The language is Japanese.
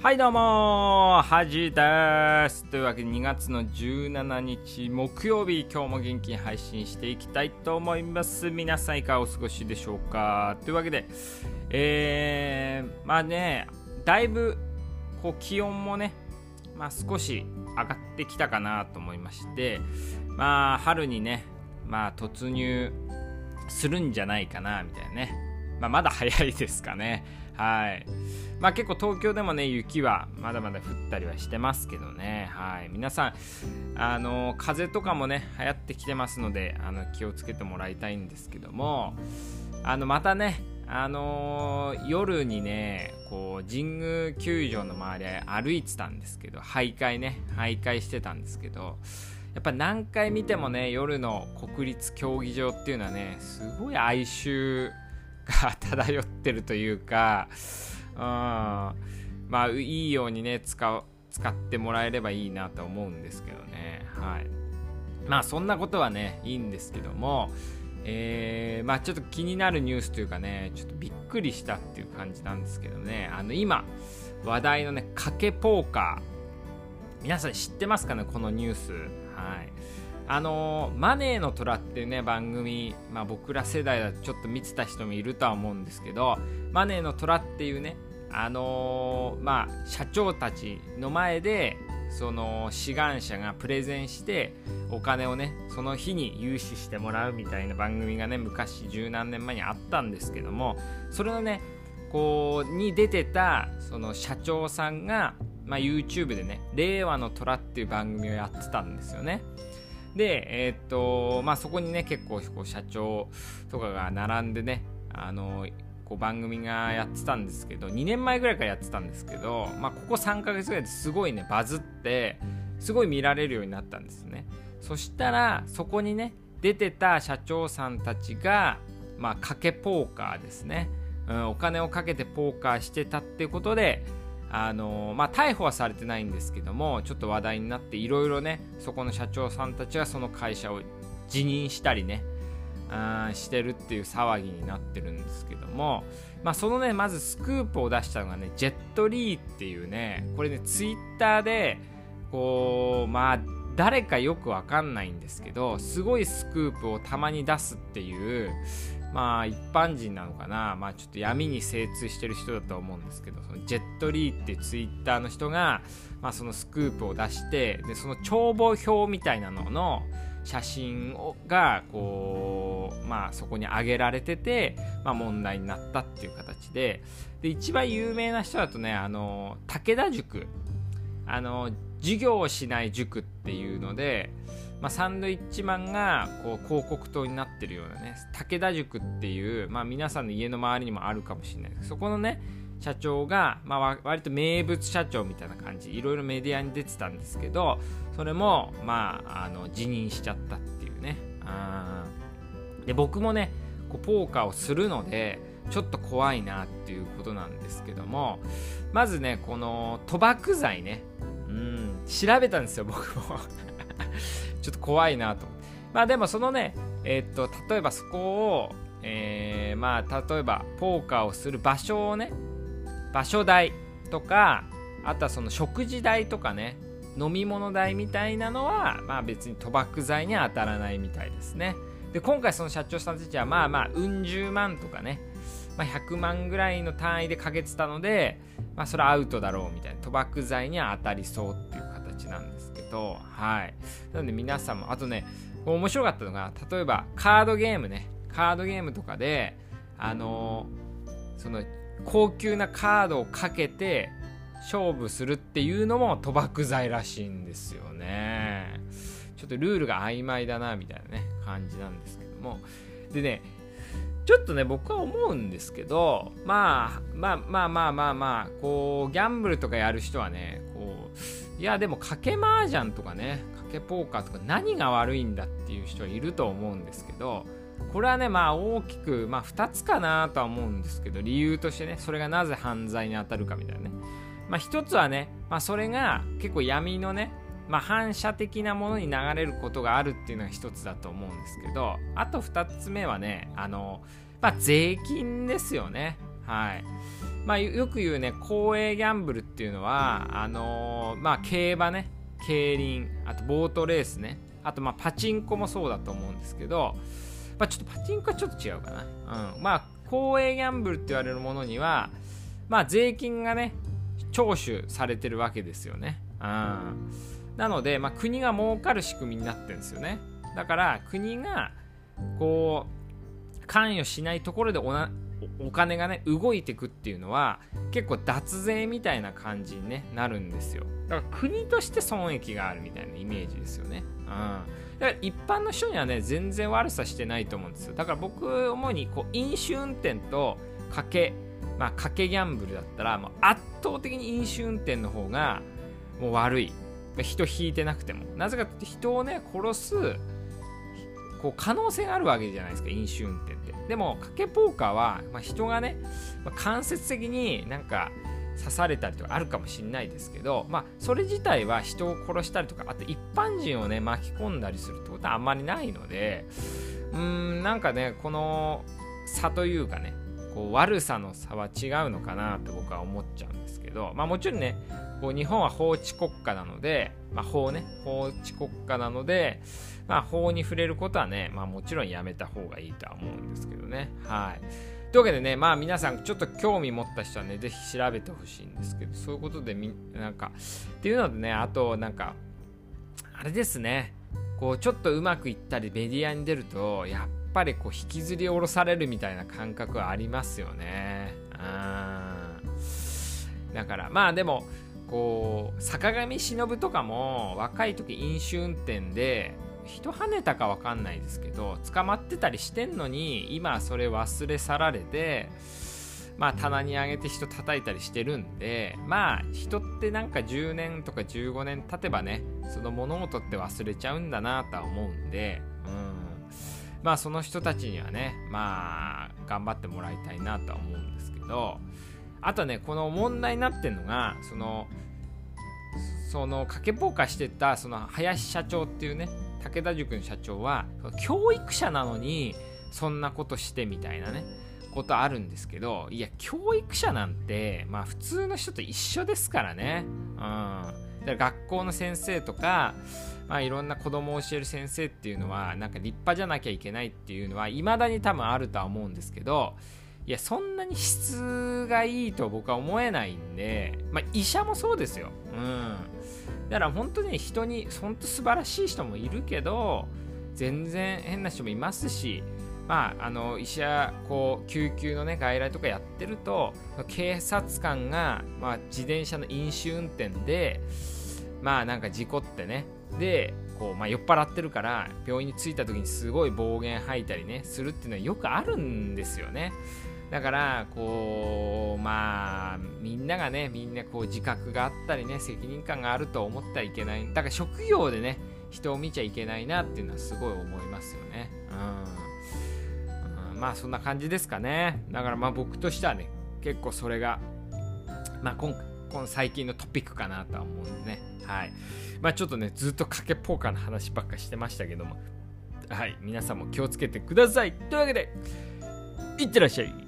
はいどうもはじです。というわけで2月の17日木曜日今日も元気に配信していきたいと思います。皆さんいかがお過ごしでしょうか。というわけでえー、まあねだいぶこう気温もねまあ少し上がってきたかなと思いましてまあ春にねまあ突入するんじゃないかなみたいなね。まあまだ早いですかね。はい。まあ結構東京でもね雪はまだまだ降ったりはしてますけどね。はい。皆さんあの風邪とかもね流行ってきてますのであの気をつけてもらいたいんですけどもあのまたねあのー、夜にねこう神宮球場の周り歩いてたんですけど徘徊ね徘徊してたんですけどやっぱ何回見てもね夜の国立競技場っていうのはねすごい哀愁が 漂ってるというか、うん、まあいいようにね使う使ってもらえればいいなと思うんですけどね。はい。まあそんなことはねいいんですけどもえー、まあちょっと気になるニュースというかねちょっとびっくりしたっていう感じなんですけどね。あの今話題のね賭けポーカー。皆さん知ってますかねこのニュース。はい。あのマネーの虎っていうね番組、まあ、僕ら世代だとちょっと見てた人もいるとは思うんですけどマネーの虎っていうねあの、まあ社長たちの前でその志願者がプレゼンしてお金をねその日に融資してもらうみたいな番組がね昔十何年前にあったんですけどもそれのねこうに出てたその社長さんが、まあ、YouTube でね「令和の虎」っていう番組をやってたんですよね。で、えー、っと、まあ、そこにね、結構こう社長とかが並んでね、あの、こう番組がやってたんですけど、2年前ぐらいからやってたんですけど、まあ、ここ3ヶ月ぐらいですごいね、バズって、すごい見られるようになったんですね。そしたら、そこにね、出てた社長さんたちが、まあ、賭けポーカーですね。うん、お金をかけてポーカーしてたっていうことで、あのまあ、逮捕はされてないんですけどもちょっと話題になっていろいろねそこの社長さんたちがその会社を辞任したりねあしてるっていう騒ぎになってるんですけども、まあ、そのねまずスクープを出したのがねジェットリーっていうねこれねツイッターでこうまあ誰かよくわかんないんですけどすごいスクープをたまに出すっていうまあ一般人なのかな、まあちょっと闇に精通してる人だと思うんですけど、そのジェットリーってツイッターの人が、まあそのスクープを出して、で、その帳簿表みたいなのの写真をが、こう、まあそこに上げられてて、まあ問題になったっていう形で、で、一番有名な人だとね、あの、武田塾、あの、授業をしない塾っていうので、まあ、サンドイッチマンがこう広告塔になってるようなね武田塾っていう、まあ、皆さんの家の周りにもあるかもしれない。ですそこのね社長が、まあ、割と名物社長みたいな感じ。いろいろメディアに出てたんですけどそれも、まあ、あの辞任しちゃったっていうね。あで僕もねこうポーカーをするのでちょっと怖いなっていうことなんですけどもまずねこの賭博罪ね。うん。調べたんですよ僕も。ちょっと怖いなと。まあでもそのね、えー、っと、例えばそこを、えー、まあ例えばポーカーをする場所をね、場所代とか、あとはその食事代とかね、飲み物代みたいなのは、まあ別に賭博罪には当たらないみたいですね。で、今回その社長さんたちは、まあまあ、うん十万とかね、まあ、100万ぐらいの単位でかけてたので、まあ、それはアウトだろうみたいな賭博罪には当たりそうっていう形なんですど、はい。なので皆さんも、あとね、面白かったのが、例えばカードゲームね、カードゲームとかで、あのー、その、高級なカードをかけて勝負するっていうのも賭博罪らしいんですよね。ちょっとルールが曖昧だな、みたいなね、感じなんですけども。でね、ちょっとね、僕は思うんですけど、まあ、まあまあまあまあまあ、こう、ギャンブルとかやる人はね、こう、いや、でも賭け麻雀とかね、賭けポーカーとか何が悪いんだっていう人はいると思うんですけど、これはね、まあ大きく、まあ2つかなとは思うんですけど、理由としてね、それがなぜ犯罪に当たるかみたいなね。まあ1つはね、まあそれが結構闇のね、まあ、反射的なものに流れることがあるっていうのが一つだと思うんですけどあと二つ目はねあの、まあ、税金ですよねはい。まあ、よく言うね公営ギャンブルっていうのはあのー、まあ競馬ね競輪あとボートレースねあとまあパチンコもそうだと思うんですけど、まあ、ちょっとパチンコはちょっと違うかな、うん、まあ公営ギャンブルって言われるものにはまあ税金がね徴収されてるわけですよね、うん、なので、まあ、国が儲かる仕組みになってるんですよね。だから国がこう関与しないところでおなお金がね動いてくっていうのは結構脱税みたいな感じに、ね、なるんですよ。だから国として損益があるみたいなイメージですよね。うん。だから一般の人にはね全然悪さしてないと思うんですよ。だから僕主にこう飲酒運転と賭けまあ賭けギャンブルだったらもう圧倒的に飲酒運転の方がもう悪い。人引いてなくても。なぜかって人をね殺すこう可能性があるわけじゃないですか飲酒運転って。でも賭けポーカーは、まあ、人がね、まあ、間接的になんか刺されたりとかあるかもしれないですけど、まあ、それ自体は人を殺したりとかあと一般人をね巻き込んだりするってことはあんまりないのでうーんなんかねこの差というかねこう悪さの差は違うのかなと僕は思っちゃうんですけど、まあ、もちろんねこう日本は法治国家なので、まあ、法ね法治国家なので、まあ、法に触れることはね、まあ、もちろんやめた方がいいとは思うんですけどね。はい。というわけでねまあ皆さんちょっと興味持った人はねぜひ調べてほしいんですけどそういうことでみなんかっていうのでねあとなんかあれですね。こうちょっとうまくいったりメディアに出るとやっぱりこう引きずり下ろされるみたいな感覚はありますよね。うんだからまあでもこう坂上忍とかも若い時飲酒運転で人跳ねたか分かんないですけど捕まってたりしてんのに今それ忘れ去られてまあ棚に上げて人叩いたりしてるんでまあ人ってなんか10年とか15年経てばねその物事って忘れちゃうんだなとは思うんでうん。まあその人たちにはねまあ頑張ってもらいたいなとは思うんですけどあとねこの問題になってるのがそのその賭けポーカーしてたその林社長っていうね武田塾の社長は教育者なのにそんなことしてみたいなねことあるんですけどいや教育者なんてまあ普通の人と一緒ですからね。うん。だから学校の先生とかまあいろんな子供を教える先生っていうのはなんか立派じゃなきゃいけないっていうのは未だに多分あるとは思うんですけどいやそんなに質がいいと僕は思えないんでまあ医者もそうですよ。うん。だから本当に人に本当素晴らしい人もいるけど全然変な人もいますしまあ、あの医者こう救急のね外来とかやってると警察官が、まあ、自転車の飲酒運転でまあなんか事故ってね。でこう、まあ、酔っ払ってるから病院に着いた時にすごい暴言吐いたりねするっていうのはよくあるんですよね。だからこうまあみんながねみんなこう自覚があったりね責任感があると思ってはいけない。だから職業でね人を見ちゃいけないなっていうのはすごい思いますよね。うん、うん、まあそんな感じですかね。だからまあ僕としてはね結構それがまあ今この最近のトピックかなとは思うんでね。はい。まあちょっとねずっと賭けポーカーの話ばっかしてましたけども。はい。皆さんも気をつけてください。というわけでいってらっしゃい。